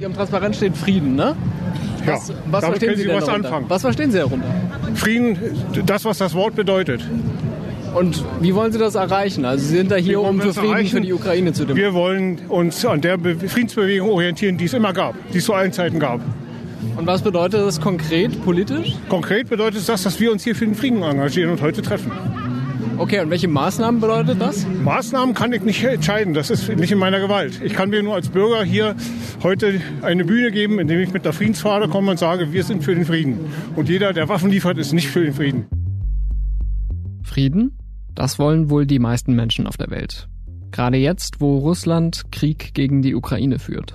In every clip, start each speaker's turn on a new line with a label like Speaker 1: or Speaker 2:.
Speaker 1: Ihrem Transparent steht Frieden, ne?
Speaker 2: Was, ja, was damit können Sie, Sie was darunter? anfangen.
Speaker 1: Was verstehen Sie darunter?
Speaker 2: Frieden, das, was das Wort bedeutet.
Speaker 1: Und wie wollen Sie das erreichen? Also Sie sind da hier, um für Frieden erreichen? für die Ukraine zu
Speaker 2: demonstrieren. Wir wollen uns an der Friedensbewegung orientieren, die es immer gab, die es zu allen Zeiten gab.
Speaker 1: Und was bedeutet das konkret politisch?
Speaker 2: Konkret bedeutet das, dass wir uns hier für den Frieden engagieren und heute treffen.
Speaker 1: Okay, und welche Maßnahmen bedeutet das?
Speaker 2: Maßnahmen kann ich nicht entscheiden, das ist nicht in meiner Gewalt. Ich kann mir nur als Bürger hier heute eine Bühne geben, indem ich mit der Friedensfahne komme und sage, wir sind für den Frieden. Und jeder, der Waffen liefert, ist nicht für den Frieden.
Speaker 3: Frieden? Das wollen wohl die meisten Menschen auf der Welt. Gerade jetzt, wo Russland Krieg gegen die Ukraine führt.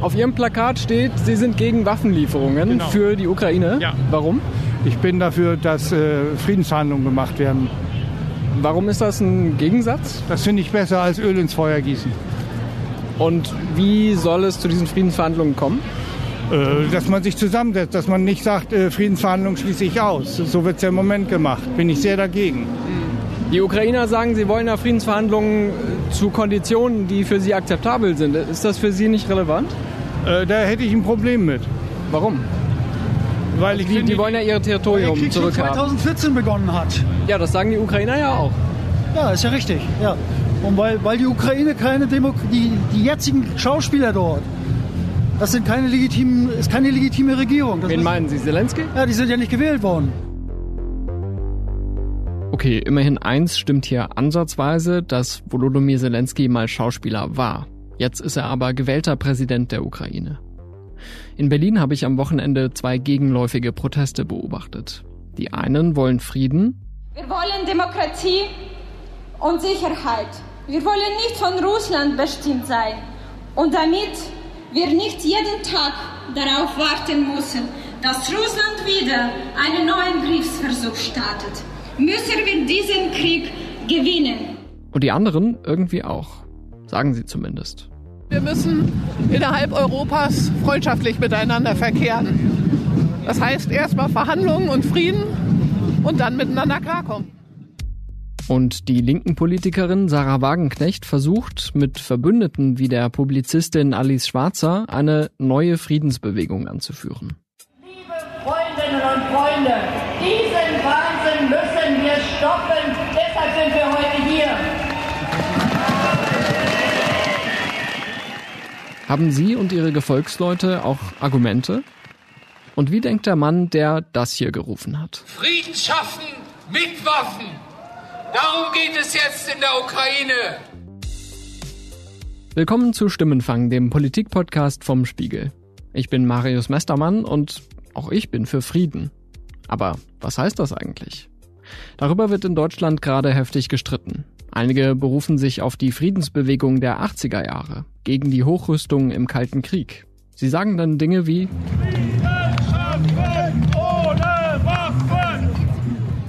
Speaker 1: Auf Ihrem Plakat steht, Sie sind gegen Waffenlieferungen genau. für die Ukraine.
Speaker 2: Ja.
Speaker 1: Warum?
Speaker 2: Ich bin dafür, dass äh, Friedensverhandlungen gemacht werden.
Speaker 1: Warum ist das ein Gegensatz?
Speaker 2: Das finde ich besser als Öl ins Feuer gießen.
Speaker 1: Und wie soll es zu diesen Friedensverhandlungen kommen?
Speaker 2: Äh, dass man sich zusammensetzt, dass man nicht sagt, äh, Friedensverhandlungen schließe ich aus. So wird es ja im Moment gemacht. Bin ich sehr dagegen.
Speaker 1: Die Ukrainer sagen, sie wollen ja Friedensverhandlungen äh, zu Konditionen, die für sie akzeptabel sind. Ist das für Sie nicht relevant?
Speaker 2: Äh, da hätte ich ein Problem mit.
Speaker 1: Warum? Weil ich die, die wollen ja ihr Territorium weil der Krieg
Speaker 4: 2014 begonnen hat.
Speaker 1: Ja, das sagen die Ukrainer ja auch.
Speaker 4: Ja, ist ja richtig. Ja. Und weil, weil die Ukraine keine Demo die, die jetzigen Schauspieler dort, das sind keine legitimen, ist keine legitime Regierung. Das
Speaker 1: Wen meinen Sie, Zelensky?
Speaker 4: Ja, die sind ja nicht gewählt worden.
Speaker 3: Okay, immerhin eins stimmt hier ansatzweise, dass Volodymyr Zelensky mal Schauspieler war. Jetzt ist er aber gewählter Präsident der Ukraine. In Berlin habe ich am Wochenende zwei gegenläufige Proteste beobachtet. Die einen wollen Frieden.
Speaker 5: Wir wollen Demokratie und Sicherheit. Wir wollen nicht von Russland bestimmt sein. Und damit wir nicht jeden Tag darauf warten müssen, dass Russland wieder einen neuen Kriegsversuch startet, müssen wir diesen Krieg gewinnen.
Speaker 3: Und die anderen irgendwie auch. Sagen sie zumindest.
Speaker 6: Wir müssen innerhalb Europas freundschaftlich miteinander verkehren. Das heißt erstmal Verhandlungen und Frieden und dann miteinander klarkommen.
Speaker 3: Und die linken Politikerin Sarah Wagenknecht versucht mit Verbündeten wie der Publizistin Alice Schwarzer eine neue Friedensbewegung anzuführen.
Speaker 7: Liebe Freundinnen und Freunde, diesen Wahnsinn müssen wir stoppen. Deshalb sind wir heute
Speaker 3: Haben Sie und Ihre Gefolgsleute auch Argumente? Und wie denkt der Mann, der das hier gerufen hat?
Speaker 8: Frieden schaffen mit Waffen. Darum geht es jetzt in der Ukraine.
Speaker 3: Willkommen zu Stimmenfang, dem Politikpodcast vom Spiegel. Ich bin Marius Mestermann und auch ich bin für Frieden. Aber was heißt das eigentlich? Darüber wird in Deutschland gerade heftig gestritten. Einige berufen sich auf die Friedensbewegung der 80er Jahre gegen die Hochrüstung im Kalten Krieg. Sie sagen dann Dinge wie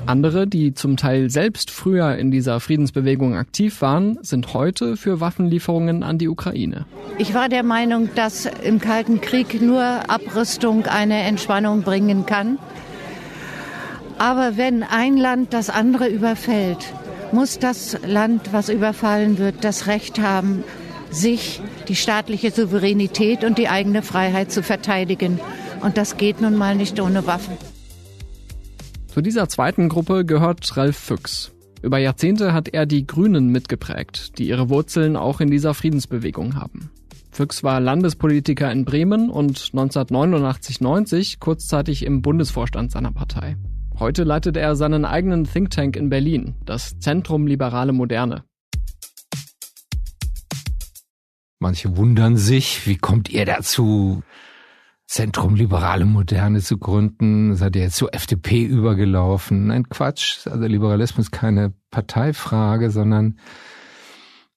Speaker 3: andere, die zum Teil selbst früher in dieser Friedensbewegung aktiv waren, sind heute für Waffenlieferungen an die Ukraine.
Speaker 9: Ich war der Meinung, dass im Kalten Krieg nur Abrüstung eine Entspannung bringen kann. Aber wenn ein Land das andere überfällt, muss das Land, was überfallen wird, das Recht haben, sich die staatliche Souveränität und die eigene Freiheit zu verteidigen. Und das geht nun mal nicht ohne Waffen.
Speaker 3: Zu dieser zweiten Gruppe gehört Ralf Füchs. Über Jahrzehnte hat er die Grünen mitgeprägt, die ihre Wurzeln auch in dieser Friedensbewegung haben. Füchs war Landespolitiker in Bremen und 1989-90 kurzzeitig im Bundesvorstand seiner Partei. Heute leitet er seinen eigenen Think Tank in Berlin, das Zentrum Liberale Moderne.
Speaker 10: Manche wundern sich, wie kommt ihr dazu, Zentrum Liberale Moderne zu gründen? Seid ihr jetzt zur FDP übergelaufen? Nein, Quatsch. Also Liberalismus ist keine Parteifrage, sondern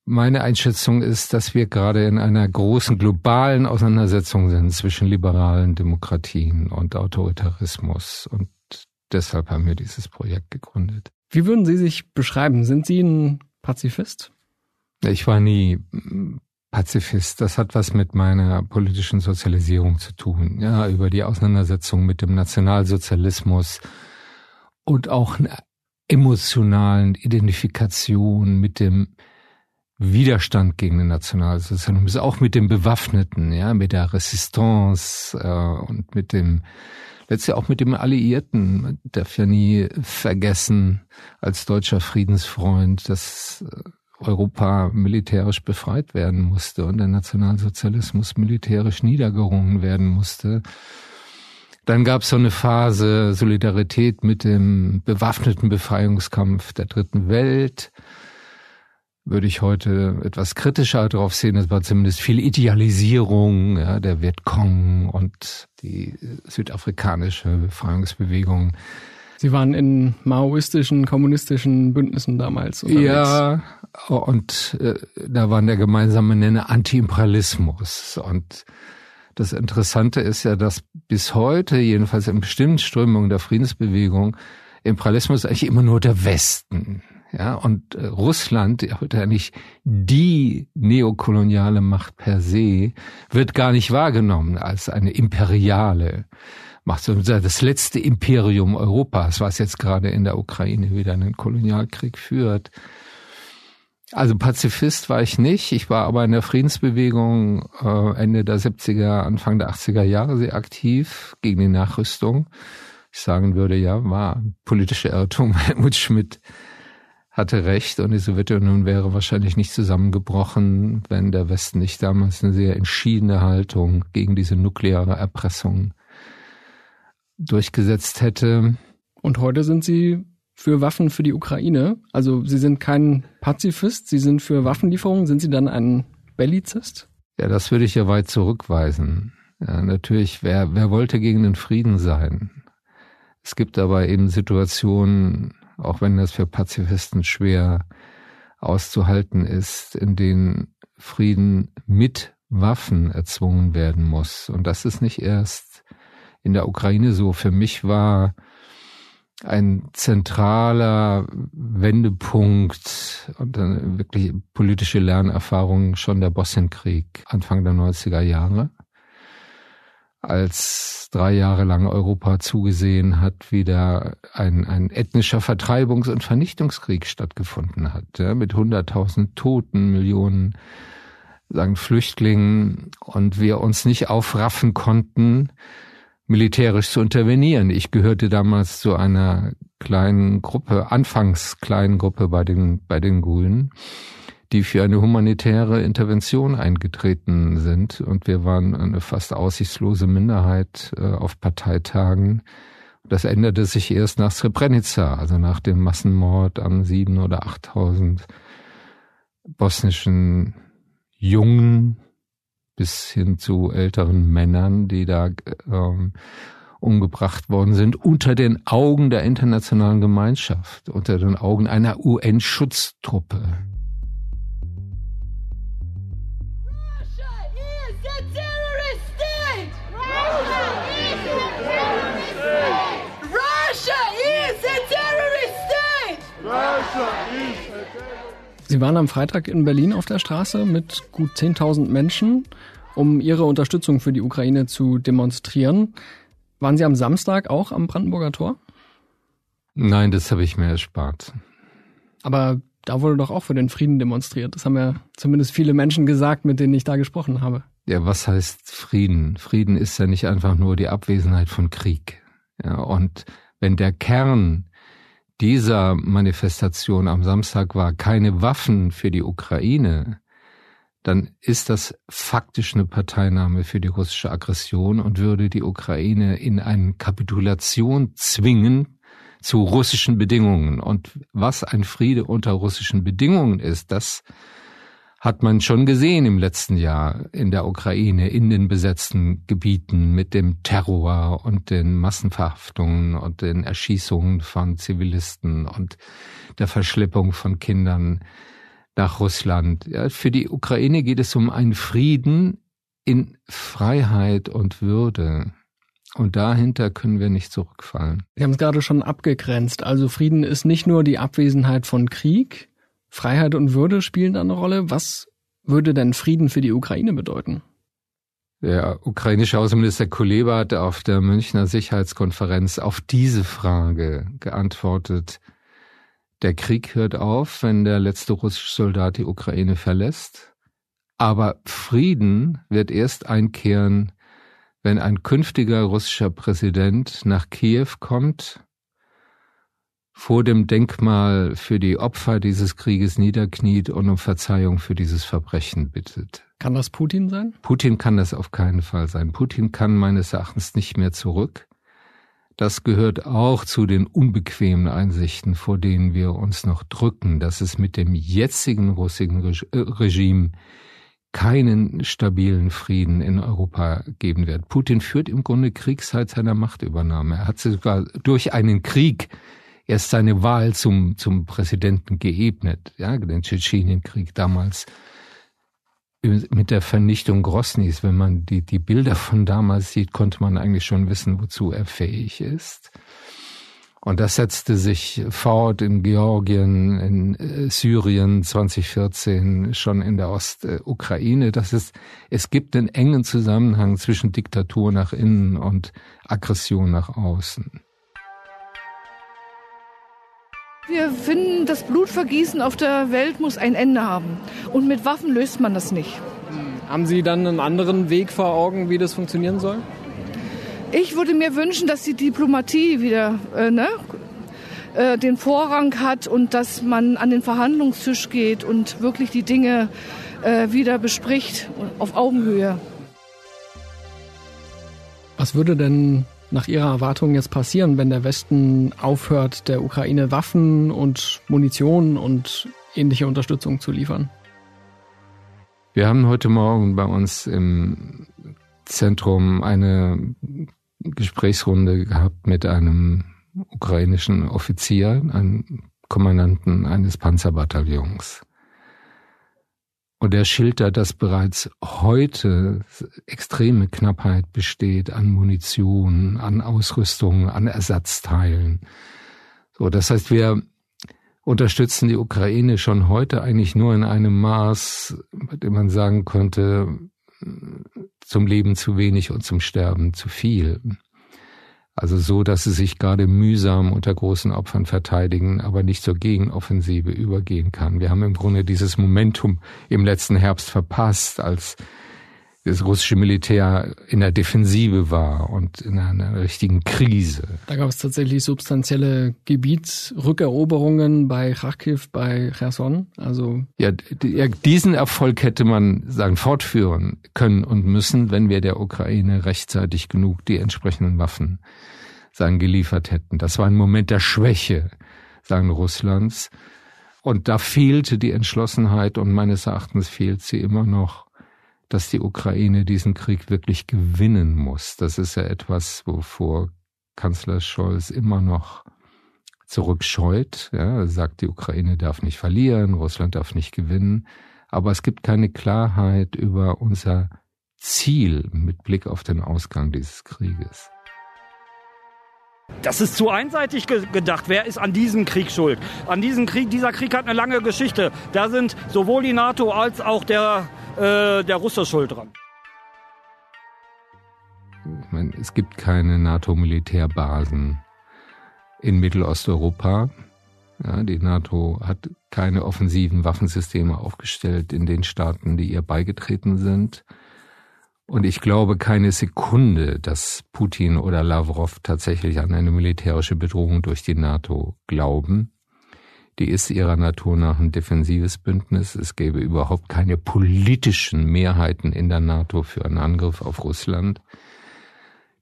Speaker 10: meine Einschätzung ist, dass wir gerade in einer großen globalen Auseinandersetzung sind zwischen liberalen Demokratien und Autoritarismus. Und deshalb haben wir dieses Projekt gegründet.
Speaker 3: Wie würden Sie sich beschreiben? Sind Sie ein Pazifist?
Speaker 10: Ich war nie Pazifist. Das hat was mit meiner politischen Sozialisierung zu tun. Ja, über die Auseinandersetzung mit dem Nationalsozialismus und auch einer emotionalen Identifikation mit dem Widerstand gegen den Nationalsozialismus, auch mit dem Bewaffneten, ja, mit der Resistance äh, und mit dem letztlich auch mit dem Alliierten, man darf ja nie vergessen, als deutscher Friedensfreund, dass äh, Europa militärisch befreit werden musste und der Nationalsozialismus militärisch niedergerungen werden musste. Dann gab es so eine Phase Solidarität mit dem bewaffneten Befreiungskampf der Dritten Welt. Würde ich heute etwas kritischer darauf sehen. Es war zumindest viel Idealisierung ja, der Vietcong und die südafrikanische Befreiungsbewegung.
Speaker 3: Sie waren in maoistischen, kommunistischen Bündnissen damals
Speaker 10: unterwegs. Ja, und äh, da waren der gemeinsame Nenner Antiimperialismus. Und das Interessante ist ja, dass bis heute, jedenfalls in bestimmten Strömungen der Friedensbewegung, Imperialismus eigentlich immer nur der Westen. Ja, und äh, Russland, heute eigentlich die neokoloniale Macht per se, wird gar nicht wahrgenommen als eine imperiale Macht. Das letzte Imperium Europas, was jetzt gerade in der Ukraine wieder einen Kolonialkrieg führt. Also Pazifist war ich nicht. Ich war aber in der Friedensbewegung äh, Ende der 70er, Anfang der 80er Jahre sehr aktiv gegen die Nachrüstung. Ich sagen würde, ja, war politische Irrtum. Helmut Schmidt hatte recht und die Sowjetunion wäre wahrscheinlich nicht zusammengebrochen, wenn der Westen nicht damals eine sehr entschiedene Haltung gegen diese nukleare Erpressung durchgesetzt hätte.
Speaker 3: Und heute sind Sie für Waffen für die Ukraine. Also Sie sind kein Pazifist, Sie sind für Waffenlieferungen. Sind Sie dann ein Bellizist?
Speaker 10: Ja, das würde ich ja weit zurückweisen. Ja, natürlich, wer, wer wollte gegen den Frieden sein? Es gibt aber eben Situationen, auch wenn das für Pazifisten schwer auszuhalten ist, in denen Frieden mit Waffen erzwungen werden muss. Und das ist nicht erst in der Ukraine so. Für mich war ein zentraler Wendepunkt und eine wirklich politische Lernerfahrung schon der Bosnienkrieg Anfang der 90er Jahre, als drei Jahre lang Europa zugesehen hat, wie da ein, ein ethnischer Vertreibungs- und Vernichtungskrieg stattgefunden hat, ja, mit hunderttausend Toten, Millionen sagen Flüchtlingen und wir uns nicht aufraffen konnten, militärisch zu intervenieren. Ich gehörte damals zu einer kleinen Gruppe, anfangs kleinen Gruppe bei den, bei den Grünen, die für eine humanitäre Intervention eingetreten sind. Und wir waren eine fast aussichtslose Minderheit äh, auf Parteitagen. Das änderte sich erst nach Srebrenica, also nach dem Massenmord an sieben oder achttausend bosnischen Jungen, bis hin zu älteren Männern, die da ähm, umgebracht worden sind, unter den Augen der internationalen Gemeinschaft, unter den Augen einer UN-Schutztruppe.
Speaker 3: Sie waren am Freitag in Berlin auf der Straße mit gut 10.000 Menschen, um ihre Unterstützung für die Ukraine zu demonstrieren. Waren Sie am Samstag auch am Brandenburger Tor?
Speaker 10: Nein, das habe ich mir erspart.
Speaker 3: Aber da wurde doch auch für den Frieden demonstriert. Das haben ja zumindest viele Menschen gesagt, mit denen ich da gesprochen habe.
Speaker 10: Ja, was heißt Frieden? Frieden ist ja nicht einfach nur die Abwesenheit von Krieg. Ja, und wenn der Kern dieser Manifestation am Samstag war keine Waffen für die Ukraine, dann ist das faktisch eine Parteinahme für die russische Aggression und würde die Ukraine in eine Kapitulation zwingen zu russischen Bedingungen. Und was ein Friede unter russischen Bedingungen ist, das hat man schon gesehen im letzten Jahr in der Ukraine, in den besetzten Gebieten mit dem Terror und den Massenverhaftungen und den Erschießungen von Zivilisten und der Verschleppung von Kindern nach Russland. Ja, für die Ukraine geht es um einen Frieden in Freiheit und Würde. Und dahinter können wir nicht zurückfallen.
Speaker 3: Wir haben es gerade schon abgegrenzt. Also Frieden ist nicht nur die Abwesenheit von Krieg, Freiheit und Würde spielen da eine Rolle. Was würde denn Frieden für die Ukraine bedeuten?
Speaker 10: Der ukrainische Außenminister Kuleba hat auf der Münchner Sicherheitskonferenz auf diese Frage geantwortet. Der Krieg hört auf, wenn der letzte russische Soldat die Ukraine verlässt. Aber Frieden wird erst einkehren, wenn ein künftiger russischer Präsident nach Kiew kommt, vor dem Denkmal für die Opfer dieses Krieges niederkniet und um Verzeihung für dieses Verbrechen bittet.
Speaker 3: Kann das Putin sein?
Speaker 10: Putin kann das auf keinen Fall sein. Putin kann meines Erachtens nicht mehr zurück. Das gehört auch zu den unbequemen Einsichten, vor denen wir uns noch drücken, dass es mit dem jetzigen russischen äh, Regime keinen stabilen Frieden in Europa geben wird. Putin führt im Grunde Krieg seit seiner Machtübernahme. Er hat sogar durch einen Krieg erst seine Wahl zum, zum Präsidenten geebnet, ja, den Tschetschenienkrieg damals mit der Vernichtung Grosnys, wenn man die, die Bilder von damals sieht, konnte man eigentlich schon wissen, wozu er fähig ist. Und das setzte sich fort in Georgien, in äh, Syrien 2014, schon in der Ostukraine. Das ist, es gibt einen engen Zusammenhang zwischen Diktatur nach innen und Aggression nach außen.
Speaker 6: Wir finden, das Blutvergießen auf der Welt muss ein Ende haben. Und mit Waffen löst man das nicht.
Speaker 1: Haben Sie dann einen anderen Weg vor Augen, wie das funktionieren soll?
Speaker 6: Ich würde mir wünschen, dass die Diplomatie wieder äh, ne, äh, den Vorrang hat und dass man an den Verhandlungstisch geht und wirklich die Dinge äh, wieder bespricht auf Augenhöhe.
Speaker 3: Was würde denn nach Ihrer Erwartung jetzt passieren, wenn der Westen aufhört, der Ukraine Waffen und Munition und ähnliche Unterstützung zu liefern?
Speaker 10: Wir haben heute Morgen bei uns im Zentrum eine Gesprächsrunde gehabt mit einem ukrainischen Offizier, einem Kommandanten eines Panzerbataillons. Und er schildert, dass bereits heute extreme Knappheit besteht an Munition, an Ausrüstung, an Ersatzteilen. So, das heißt, wir unterstützen die Ukraine schon heute eigentlich nur in einem Maß, bei dem man sagen könnte, zum Leben zu wenig und zum Sterben zu viel. Also so, dass sie sich gerade mühsam unter großen Opfern verteidigen, aber nicht zur Gegenoffensive übergehen kann. Wir haben im Grunde dieses Momentum im letzten Herbst verpasst, als das russische Militär in der Defensive war und in einer richtigen Krise.
Speaker 3: Da gab es tatsächlich substanzielle Gebietsrückeroberungen bei Kharkiv, bei Cherson. Also
Speaker 10: ja, diesen Erfolg hätte man sagen fortführen können und müssen, wenn wir der Ukraine rechtzeitig genug die entsprechenden Waffen sagen geliefert hätten. Das war ein Moment der Schwäche, sagen Russlands. Und da fehlte die Entschlossenheit und meines Erachtens fehlt sie immer noch dass die Ukraine diesen Krieg wirklich gewinnen muss. Das ist ja etwas, wovor Kanzler Scholz immer noch zurückscheut. Ja, er sagt, die Ukraine darf nicht verlieren, Russland darf nicht gewinnen. Aber es gibt keine Klarheit über unser Ziel mit Blick auf den Ausgang dieses Krieges.
Speaker 11: Das ist zu einseitig ge gedacht. Wer ist an diesem Krieg schuld? An diesem Krieg, dieser Krieg hat eine lange Geschichte. Da sind sowohl die NATO als auch der äh, der Russe schuld dran.
Speaker 10: Ich meine, es gibt keine NATO-Militärbasen in Mittelosteuropa. Ja, die NATO hat keine offensiven Waffensysteme aufgestellt in den Staaten, die ihr beigetreten sind. Und ich glaube keine Sekunde, dass Putin oder Lavrov tatsächlich an eine militärische Bedrohung durch die NATO glauben die ist ihrer Natur nach ein defensives Bündnis. Es gäbe überhaupt keine politischen Mehrheiten in der NATO für einen Angriff auf Russland.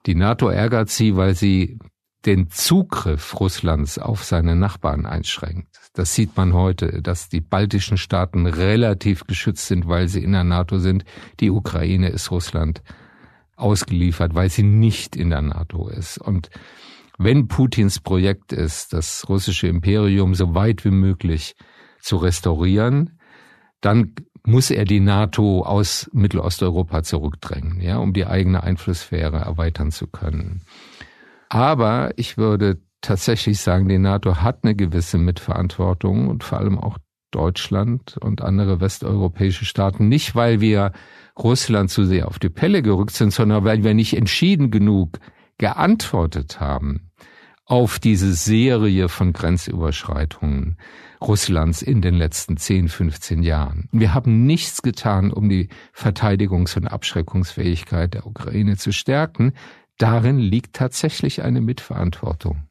Speaker 10: Die NATO ärgert sie, weil sie den Zugriff Russlands auf seine Nachbarn einschränkt. Das sieht man heute, dass die baltischen Staaten relativ geschützt sind, weil sie in der NATO sind. Die Ukraine ist Russland ausgeliefert, weil sie nicht in der NATO ist. Und wenn Putins Projekt ist, das russische Imperium so weit wie möglich zu restaurieren, dann muss er die NATO aus Mittelosteuropa zurückdrängen, ja, um die eigene Einflusssphäre erweitern zu können. Aber ich würde tatsächlich sagen, die NATO hat eine gewisse Mitverantwortung und vor allem auch Deutschland und andere westeuropäische Staaten, nicht weil wir Russland zu sehr auf die Pelle gerückt sind, sondern weil wir nicht entschieden genug geantwortet haben auf diese Serie von Grenzüberschreitungen Russlands in den letzten 10, 15 Jahren. Wir haben nichts getan, um die Verteidigungs- und Abschreckungsfähigkeit der Ukraine zu stärken. Darin liegt tatsächlich eine Mitverantwortung.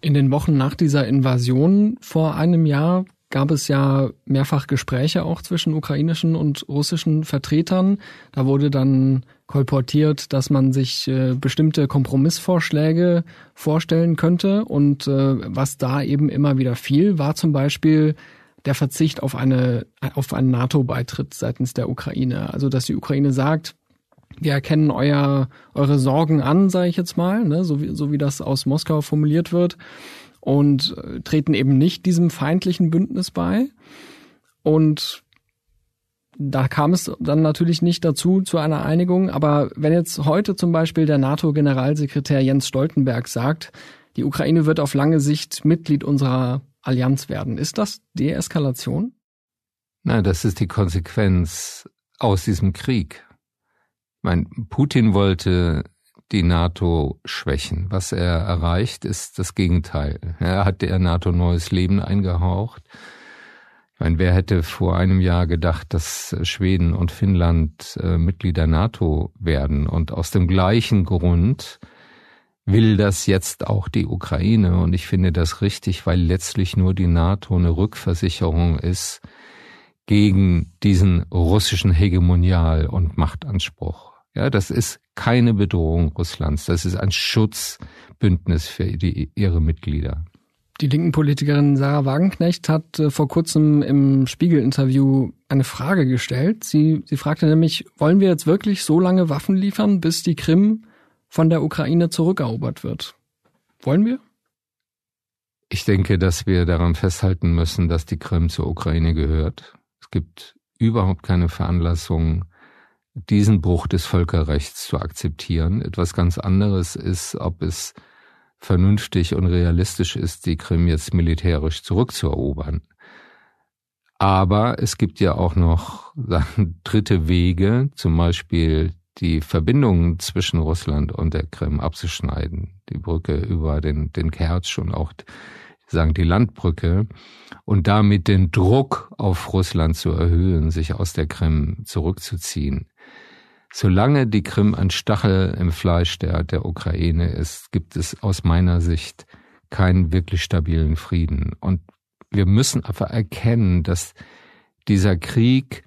Speaker 3: In den Wochen nach dieser Invasion vor einem Jahr gab es ja mehrfach Gespräche auch zwischen ukrainischen und russischen Vertretern. Da wurde dann kolportiert, dass man sich äh, bestimmte Kompromissvorschläge vorstellen könnte. Und äh, was da eben immer wieder fiel, war zum Beispiel der Verzicht auf eine auf einen NATO-Beitritt seitens der Ukraine. Also dass die Ukraine sagt, wir erkennen euer, eure Sorgen an, sage ich jetzt mal, ne, so, wie, so wie das aus Moskau formuliert wird und äh, treten eben nicht diesem feindlichen Bündnis bei. Und da kam es dann natürlich nicht dazu zu einer Einigung. Aber wenn jetzt heute zum Beispiel der NATO-Generalsekretär Jens Stoltenberg sagt, die Ukraine wird auf lange Sicht Mitglied unserer Allianz werden, ist das Deeskalation?
Speaker 10: Nein, das ist die Konsequenz aus diesem Krieg. Ich meine, Putin wollte die NATO schwächen. Was er erreicht, ist das Gegenteil. Er hat der NATO neues Leben eingehaucht. Ich meine, wer hätte vor einem Jahr gedacht, dass Schweden und Finnland äh, Mitglied der NATO werden? Und aus dem gleichen Grund will das jetzt auch die Ukraine. Und ich finde das richtig, weil letztlich nur die NATO eine Rückversicherung ist gegen diesen russischen Hegemonial- und Machtanspruch. Ja, das ist keine Bedrohung Russlands. Das ist ein Schutzbündnis für die, ihre Mitglieder.
Speaker 3: Die linken Politikerin Sarah Wagenknecht hat äh, vor kurzem im Spiegel-Interview eine Frage gestellt. Sie, sie fragte nämlich, wollen wir jetzt wirklich so lange Waffen liefern, bis die Krim von der Ukraine zurückerobert wird? Wollen wir?
Speaker 10: Ich denke, dass wir daran festhalten müssen, dass die Krim zur Ukraine gehört. Es gibt überhaupt keine Veranlassung, diesen Bruch des Völkerrechts zu akzeptieren. Etwas ganz anderes ist, ob es vernünftig und realistisch ist, die Krim jetzt militärisch zurückzuerobern. Aber es gibt ja auch noch dritte Wege, zum Beispiel die Verbindungen zwischen Russland und der Krim abzuschneiden. Die Brücke über den, den Kertsch und auch sagen die Landbrücke und damit den Druck auf Russland zu erhöhen, sich aus der Krim zurückzuziehen. Solange die Krim ein Stachel im Fleisch der, der Ukraine ist, gibt es aus meiner Sicht keinen wirklich stabilen Frieden. Und wir müssen einfach erkennen, dass dieser Krieg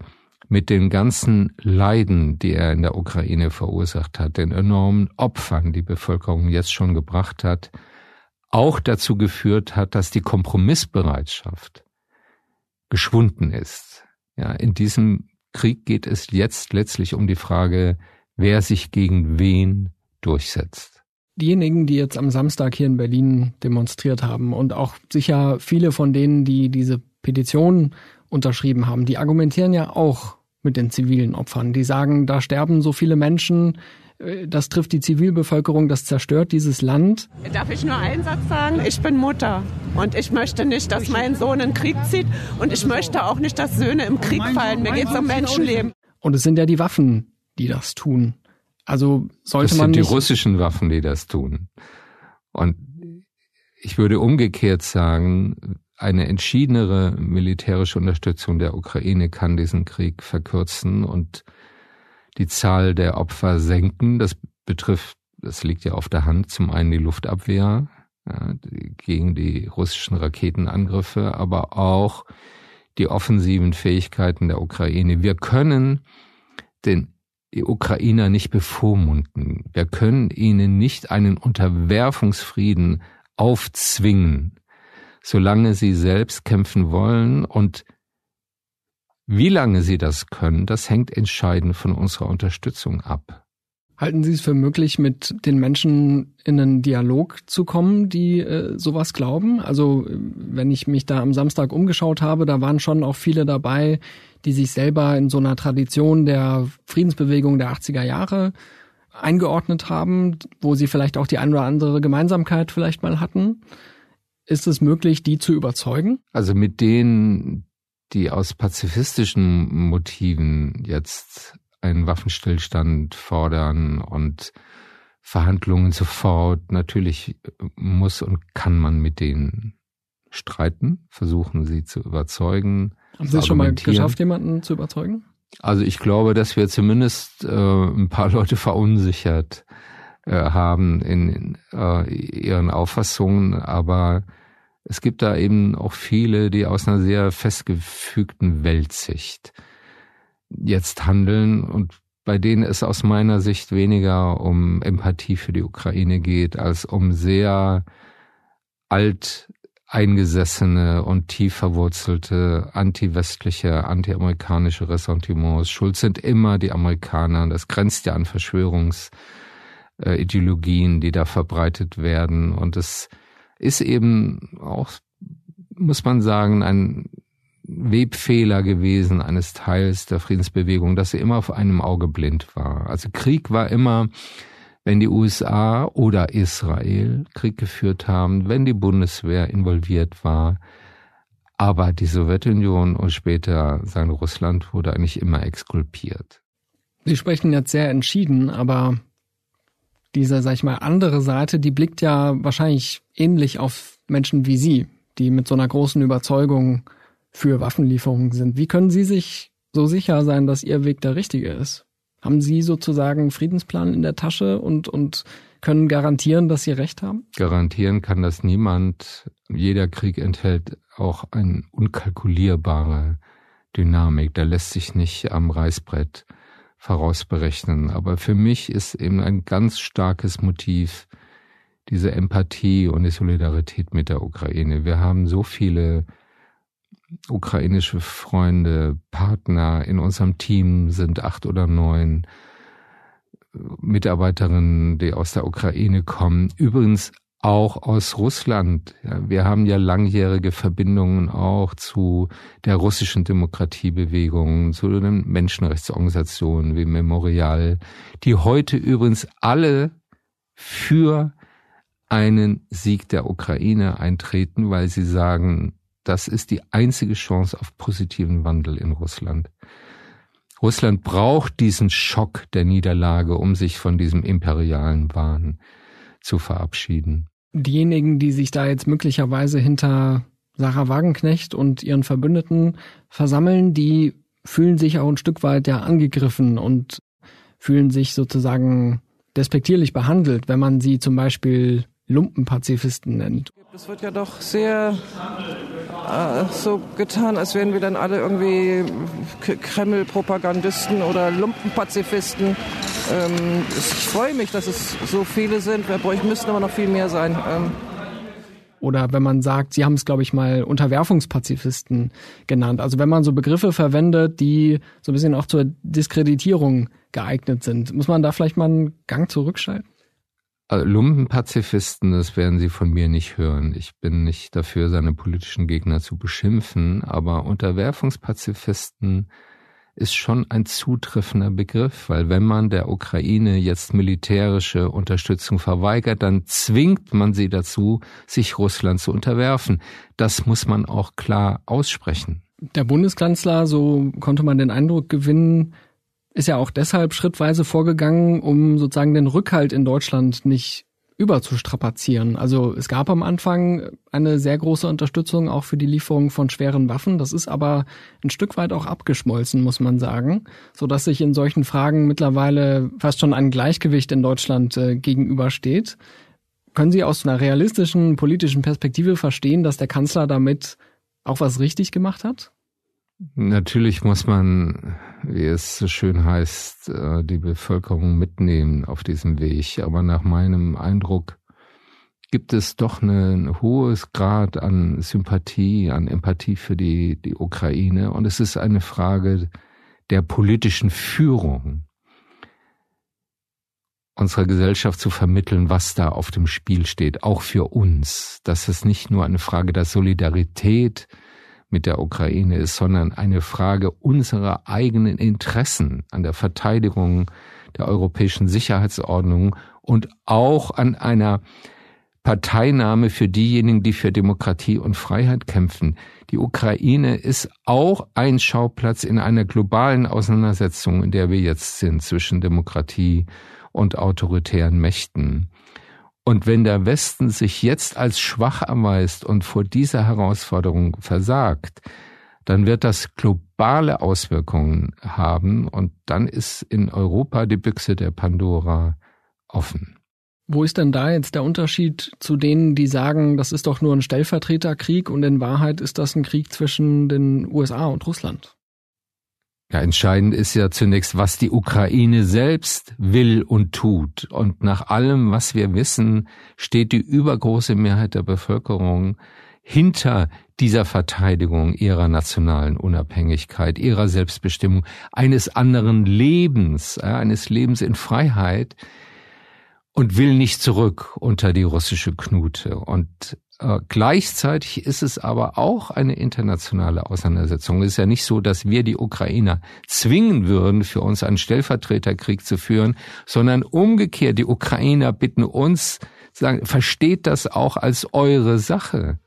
Speaker 10: mit den ganzen Leiden, die er in der Ukraine verursacht hat, den enormen Opfern, die Bevölkerung jetzt schon gebracht hat, auch dazu geführt hat, dass die Kompromissbereitschaft geschwunden ist. Ja, in diesem Krieg geht es jetzt letztlich um die Frage, wer sich gegen wen durchsetzt.
Speaker 3: Diejenigen, die jetzt am Samstag hier in Berlin demonstriert haben und auch sicher viele von denen, die diese Petition unterschrieben haben, die argumentieren ja auch mit den zivilen Opfern. Die sagen, da sterben so viele Menschen, das trifft die Zivilbevölkerung, das zerstört dieses Land.
Speaker 12: Darf ich nur einen Satz sagen? Ich bin Mutter und ich möchte nicht, dass mein Sohn in den Krieg zieht und ich möchte auch nicht, dass Söhne im Krieg fallen. Mir geht es um Menschenleben.
Speaker 3: Und es sind ja die Waffen, die das tun. Also sollte
Speaker 10: das
Speaker 3: man
Speaker 10: sind
Speaker 3: nicht
Speaker 10: die russischen Waffen, die das tun. Und ich würde umgekehrt sagen, eine entschiedenere militärische Unterstützung der Ukraine kann diesen Krieg verkürzen und die Zahl der Opfer senken. Das betrifft, das liegt ja auf der Hand, zum einen die Luftabwehr ja, gegen die russischen Raketenangriffe, aber auch die offensiven Fähigkeiten der Ukraine. Wir können den die Ukrainer nicht bevormunden. Wir können ihnen nicht einen Unterwerfungsfrieden aufzwingen, solange sie selbst kämpfen wollen und wie lange sie das können, das hängt entscheidend von unserer Unterstützung ab.
Speaker 3: Halten Sie es für möglich, mit den Menschen in einen Dialog zu kommen, die äh, sowas glauben? Also wenn ich mich da am Samstag umgeschaut habe, da waren schon auch viele dabei, die sich selber in so einer Tradition der Friedensbewegung der 80er Jahre eingeordnet haben, wo sie vielleicht auch die ein oder andere Gemeinsamkeit vielleicht mal hatten. Ist es möglich, die zu überzeugen?
Speaker 10: Also mit denen, die aus pazifistischen Motiven jetzt einen Waffenstillstand fordern und Verhandlungen sofort. Natürlich muss und kann man mit denen streiten, versuchen sie zu überzeugen.
Speaker 3: Haben Sie es schon mal geschafft, jemanden zu überzeugen?
Speaker 10: Also ich glaube, dass wir zumindest äh, ein paar Leute verunsichert äh, haben in äh, ihren Auffassungen, aber es gibt da eben auch viele, die aus einer sehr festgefügten Weltsicht jetzt handeln und bei denen es aus meiner Sicht weniger um Empathie für die Ukraine geht, als um sehr alt eingesessene und tief verwurzelte anti-westliche, anti-amerikanische Ressentiments. Schuld sind immer die Amerikaner. Das grenzt ja an Verschwörungsideologien, die da verbreitet werden. Und es ist eben auch, muss man sagen, ein Webfehler gewesen eines Teils der Friedensbewegung, dass sie immer auf einem Auge blind war. Also Krieg war immer wenn die USA oder Israel Krieg geführt haben, wenn die Bundeswehr involviert war. Aber die Sowjetunion und später sein Russland wurde eigentlich immer exkulpiert.
Speaker 3: Sie sprechen jetzt sehr entschieden, aber diese, sag ich mal, andere Seite, die blickt ja wahrscheinlich ähnlich auf Menschen wie Sie, die mit so einer großen Überzeugung für Waffenlieferungen sind. Wie können Sie sich so sicher sein, dass Ihr Weg der richtige ist? Haben Sie sozusagen Friedensplan in der Tasche und, und können garantieren, dass Sie recht haben?
Speaker 10: Garantieren kann das niemand. Jeder Krieg enthält auch eine unkalkulierbare Dynamik. Da lässt sich nicht am Reißbrett vorausberechnen. Aber für mich ist eben ein ganz starkes Motiv diese Empathie und die Solidarität mit der Ukraine. Wir haben so viele ukrainische Freunde, Partner in unserem Team sind acht oder neun Mitarbeiterinnen, die aus der Ukraine kommen. Übrigens auch aus Russland. wir haben ja langjährige Verbindungen auch zu der russischen Demokratiebewegung, zu den Menschenrechtsorganisationen wie Memorial, die heute übrigens alle für einen Sieg der Ukraine eintreten, weil sie sagen, das ist die einzige Chance auf positiven Wandel in Russland. Russland braucht diesen Schock der Niederlage, um sich von diesem imperialen Wahn zu verabschieden.
Speaker 3: Diejenigen, die sich da jetzt möglicherweise hinter Sarah Wagenknecht und ihren Verbündeten versammeln, die fühlen sich auch ein Stück weit ja angegriffen und fühlen sich sozusagen despektierlich behandelt, wenn man sie zum Beispiel Lumpenpazifisten nennt.
Speaker 13: Es wird ja doch sehr äh, so getan, als wären wir dann alle irgendwie Kreml-Propagandisten oder Lumpenpazifisten. Ähm, ich freue mich, dass es so viele sind. Wir müssten aber noch viel mehr sein. Ähm.
Speaker 3: Oder wenn man sagt, Sie haben es, glaube ich, mal Unterwerfungspazifisten genannt. Also wenn man so Begriffe verwendet, die so ein bisschen auch zur Diskreditierung geeignet sind, muss man da vielleicht mal einen Gang zurückschalten?
Speaker 10: Also Lumpenpazifisten, das werden Sie von mir nicht hören. Ich bin nicht dafür, seine politischen Gegner zu beschimpfen, aber Unterwerfungspazifisten ist schon ein zutreffender Begriff, weil wenn man der Ukraine jetzt militärische Unterstützung verweigert, dann zwingt man sie dazu, sich Russland zu unterwerfen. Das muss man auch klar aussprechen.
Speaker 3: Der Bundeskanzler, so konnte man den Eindruck gewinnen, ist ja auch deshalb schrittweise vorgegangen, um sozusagen den Rückhalt in Deutschland nicht überzustrapazieren. Also es gab am Anfang eine sehr große Unterstützung auch für die Lieferung von schweren Waffen. Das ist aber ein Stück weit auch abgeschmolzen, muss man sagen, so dass sich in solchen Fragen mittlerweile fast schon ein Gleichgewicht in Deutschland äh, gegenübersteht. Können Sie aus einer realistischen politischen Perspektive verstehen, dass der Kanzler damit auch was richtig gemacht hat?
Speaker 10: Natürlich muss man, wie es so schön heißt, äh, die Bevölkerung mitnehmen auf diesem Weg. Aber nach meinem Eindruck gibt es doch ein hohes Grad an Sympathie, an Empathie für die, die Ukraine. Und es ist eine Frage der politischen Führung unserer Gesellschaft zu vermitteln, was da auf dem Spiel steht, auch für uns. Dass es nicht nur eine Frage der Solidarität mit der Ukraine ist, sondern eine Frage unserer eigenen Interessen an der Verteidigung der europäischen Sicherheitsordnung und auch an einer Parteinahme für diejenigen, die für Demokratie und Freiheit kämpfen. Die Ukraine ist auch ein Schauplatz in einer globalen Auseinandersetzung, in der wir jetzt sind zwischen Demokratie und autoritären Mächten. Und wenn der Westen sich jetzt als schwach erweist und vor dieser Herausforderung versagt, dann wird das globale Auswirkungen haben und dann ist in Europa die Büchse der Pandora offen.
Speaker 3: Wo ist denn da jetzt der Unterschied zu denen, die sagen, das ist doch nur ein Stellvertreterkrieg und in Wahrheit ist das ein Krieg zwischen den USA und Russland?
Speaker 10: Ja, entscheidend ist ja zunächst, was die Ukraine selbst will und tut. Und nach allem, was wir wissen, steht die übergroße Mehrheit der Bevölkerung hinter dieser Verteidigung ihrer nationalen Unabhängigkeit, ihrer Selbstbestimmung, eines anderen Lebens, eines Lebens in Freiheit und will nicht zurück unter die russische Knute. Und äh, gleichzeitig ist es aber auch eine internationale Auseinandersetzung. Es ist ja nicht so, dass wir die Ukrainer zwingen würden, für uns einen Stellvertreterkrieg zu führen, sondern umgekehrt, die Ukrainer bitten uns, sagen, versteht das auch als eure Sache.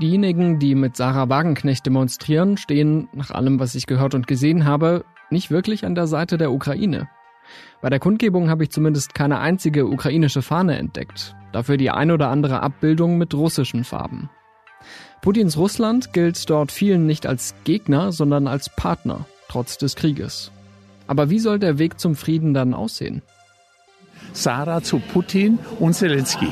Speaker 3: Diejenigen, die mit Sarah Wagenknecht demonstrieren, stehen, nach allem, was ich gehört und gesehen habe, nicht wirklich an der Seite der Ukraine. Bei der Kundgebung habe ich zumindest keine einzige ukrainische Fahne entdeckt, dafür die ein oder andere Abbildung mit russischen Farben. Putins Russland gilt dort vielen nicht als Gegner, sondern als Partner, trotz des Krieges. Aber wie soll der Weg zum Frieden dann aussehen?
Speaker 14: Sarah zu Putin und Zelensky.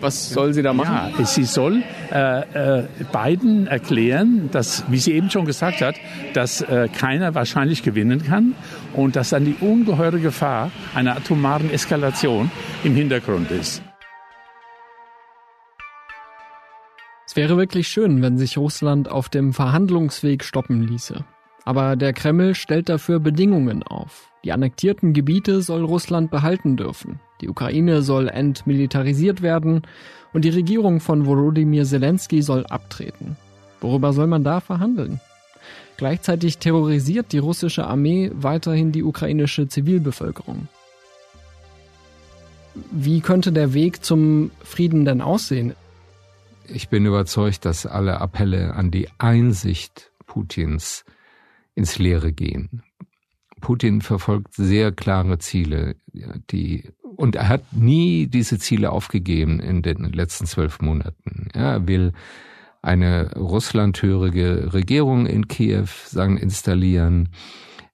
Speaker 3: Was soll sie da machen?
Speaker 14: Ja, sie soll äh, äh, beiden erklären, dass, wie sie eben schon gesagt hat, dass äh, keiner wahrscheinlich gewinnen kann und dass dann die ungeheure Gefahr einer atomaren Eskalation im Hintergrund ist.
Speaker 3: Es wäre wirklich schön, wenn sich Russland auf dem Verhandlungsweg stoppen ließe. Aber der Kreml stellt dafür Bedingungen auf. Die annektierten Gebiete soll Russland behalten dürfen. Die Ukraine soll entmilitarisiert werden und die Regierung von Volodymyr Zelensky soll abtreten. Worüber soll man da verhandeln? Gleichzeitig terrorisiert die russische Armee weiterhin die ukrainische Zivilbevölkerung. Wie könnte der Weg zum Frieden denn aussehen?
Speaker 10: Ich bin überzeugt, dass alle Appelle an die Einsicht Putins ins Leere gehen. Putin verfolgt sehr klare Ziele, die und er hat nie diese Ziele aufgegeben in den letzten zwölf Monaten. er will eine russlandhörige Regierung in Kiew sagen installieren.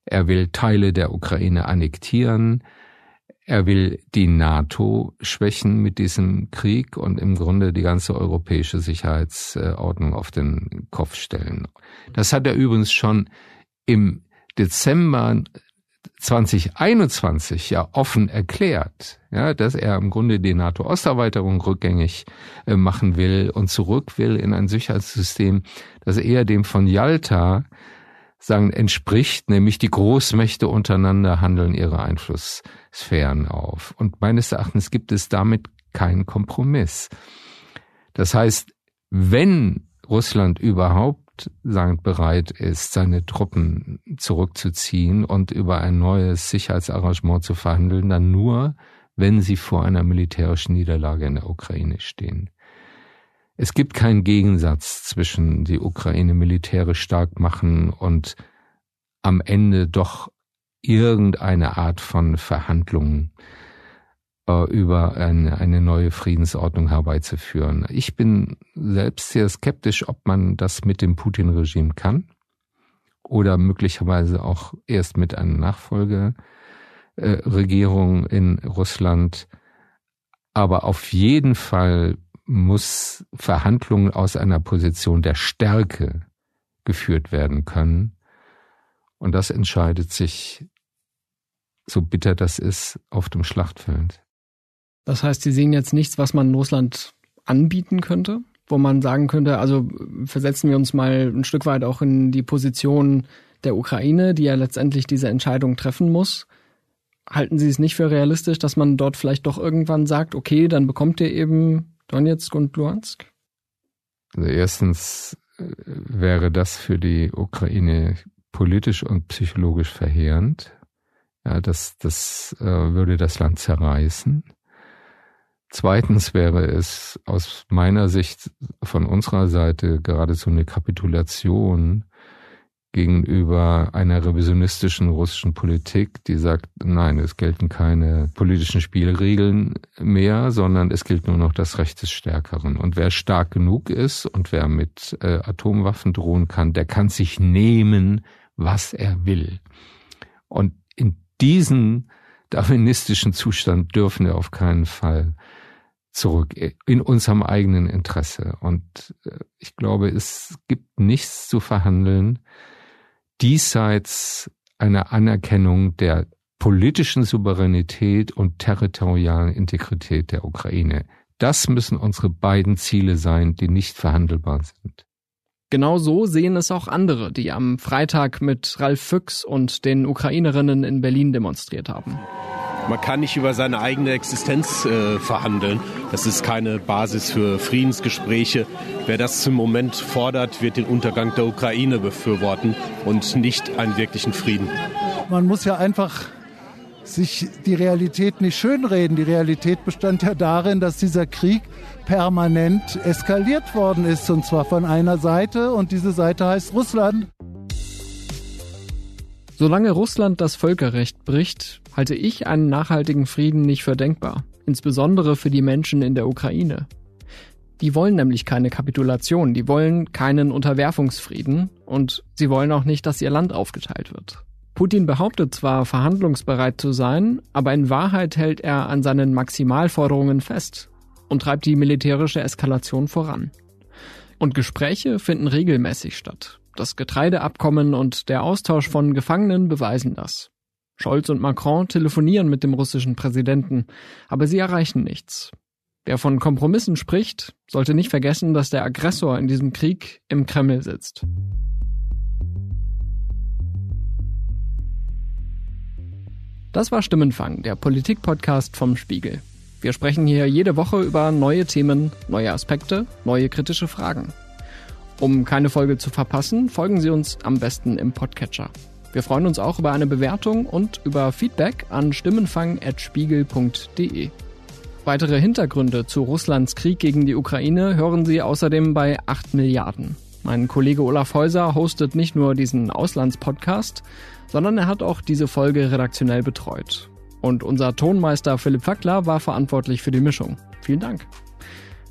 Speaker 10: Er will Teile der Ukraine annektieren. Er will die NATO schwächen mit diesem Krieg und im Grunde die ganze europäische Sicherheitsordnung auf den Kopf stellen. Das hat er übrigens schon im Dezember 2021 ja offen erklärt, ja, dass er im Grunde die NATO-Osterweiterung rückgängig äh, machen will und zurück will in ein Sicherheitssystem, das eher dem von Yalta sagen entspricht, nämlich die Großmächte untereinander handeln ihre Einflusssphären auf. Und meines Erachtens gibt es damit keinen Kompromiss. Das heißt, wenn Russland überhaupt sagen, bereit ist, seine Truppen zurückzuziehen und über ein neues Sicherheitsarrangement zu verhandeln, dann nur, wenn sie vor einer militärischen Niederlage in der Ukraine stehen. Es gibt keinen Gegensatz zwischen die Ukraine militärisch stark machen und am Ende doch irgendeine Art von Verhandlungen über eine, eine neue Friedensordnung herbeizuführen. Ich bin selbst sehr skeptisch, ob man das mit dem Putin-Regime kann oder möglicherweise auch erst mit einer Nachfolgeregierung in Russland. Aber auf jeden Fall muss Verhandlungen aus einer Position der Stärke geführt werden können. Und das entscheidet sich, so bitter das ist, auf dem Schlachtfeld.
Speaker 3: Das heißt, Sie sehen jetzt nichts, was man Russland anbieten könnte, wo man sagen könnte, also versetzen wir uns mal ein Stück weit auch in die Position der Ukraine, die ja letztendlich diese Entscheidung treffen muss. Halten Sie es nicht für realistisch, dass man dort vielleicht doch irgendwann sagt, okay, dann bekommt ihr eben Donetsk und Luhansk?
Speaker 10: Also erstens äh, wäre das für die Ukraine politisch und psychologisch verheerend. Ja, das, das äh, würde das Land zerreißen. Zweitens wäre es aus meiner Sicht von unserer Seite geradezu eine Kapitulation gegenüber einer revisionistischen russischen Politik, die sagt, nein, es gelten keine politischen Spielregeln mehr, sondern es gilt nur noch das Recht des Stärkeren. Und wer stark genug ist und wer mit äh, Atomwaffen drohen kann, der kann sich nehmen, was er will. Und in diesen darwinistischen Zustand dürfen wir auf keinen Fall zurück in unserem eigenen Interesse. Und äh, ich glaube, es gibt nichts zu verhandeln, diesseits einer Anerkennung der politischen Souveränität und territorialen Integrität der Ukraine. Das müssen unsere beiden Ziele sein, die nicht verhandelbar sind.
Speaker 3: Genau so sehen es auch andere, die am Freitag mit Ralf Füchs und den Ukrainerinnen in Berlin demonstriert haben.
Speaker 15: Man kann nicht über seine eigene Existenz äh, verhandeln. Das ist keine Basis für Friedensgespräche. Wer das zum Moment fordert, wird den Untergang der Ukraine befürworten und nicht einen wirklichen Frieden.
Speaker 16: Man muss ja einfach sich die Realität nicht schönreden. Die Realität bestand ja darin, dass dieser Krieg permanent eskaliert worden ist, und zwar von einer Seite, und diese Seite heißt Russland.
Speaker 3: Solange Russland das Völkerrecht bricht, halte ich einen nachhaltigen Frieden nicht für denkbar, insbesondere für die Menschen in der Ukraine. Die wollen nämlich keine Kapitulation, die wollen keinen Unterwerfungsfrieden und sie wollen auch nicht, dass ihr Land aufgeteilt wird. Putin behauptet zwar, verhandlungsbereit zu sein, aber in Wahrheit hält er an seinen Maximalforderungen fest und treibt die militärische Eskalation voran. Und Gespräche finden regelmäßig statt. Das Getreideabkommen und der Austausch von Gefangenen beweisen das. Scholz und Macron telefonieren mit dem russischen Präsidenten, aber sie erreichen nichts. Wer von Kompromissen spricht, sollte nicht vergessen, dass der Aggressor in diesem Krieg im Kreml sitzt. Das war Stimmenfang, der Politik-Podcast vom Spiegel. Wir sprechen hier jede Woche über neue Themen, neue Aspekte, neue kritische Fragen. Um keine Folge zu verpassen, folgen Sie uns am besten im Podcatcher. Wir freuen uns auch über eine Bewertung und über Feedback an stimmenfang.spiegel.de. Weitere Hintergründe zu Russlands Krieg gegen die Ukraine hören Sie außerdem bei 8 Milliarden. Mein Kollege Olaf Häuser hostet nicht nur diesen Auslandspodcast, sondern er hat auch diese Folge redaktionell betreut. Und unser Tonmeister Philipp Fackler war verantwortlich für die Mischung. Vielen Dank.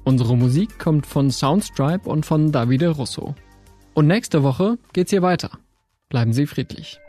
Speaker 3: Unsere Musik kommt von Soundstripe und von Davide Russo. Und nächste Woche geht's hier weiter. Bleiben Sie friedlich.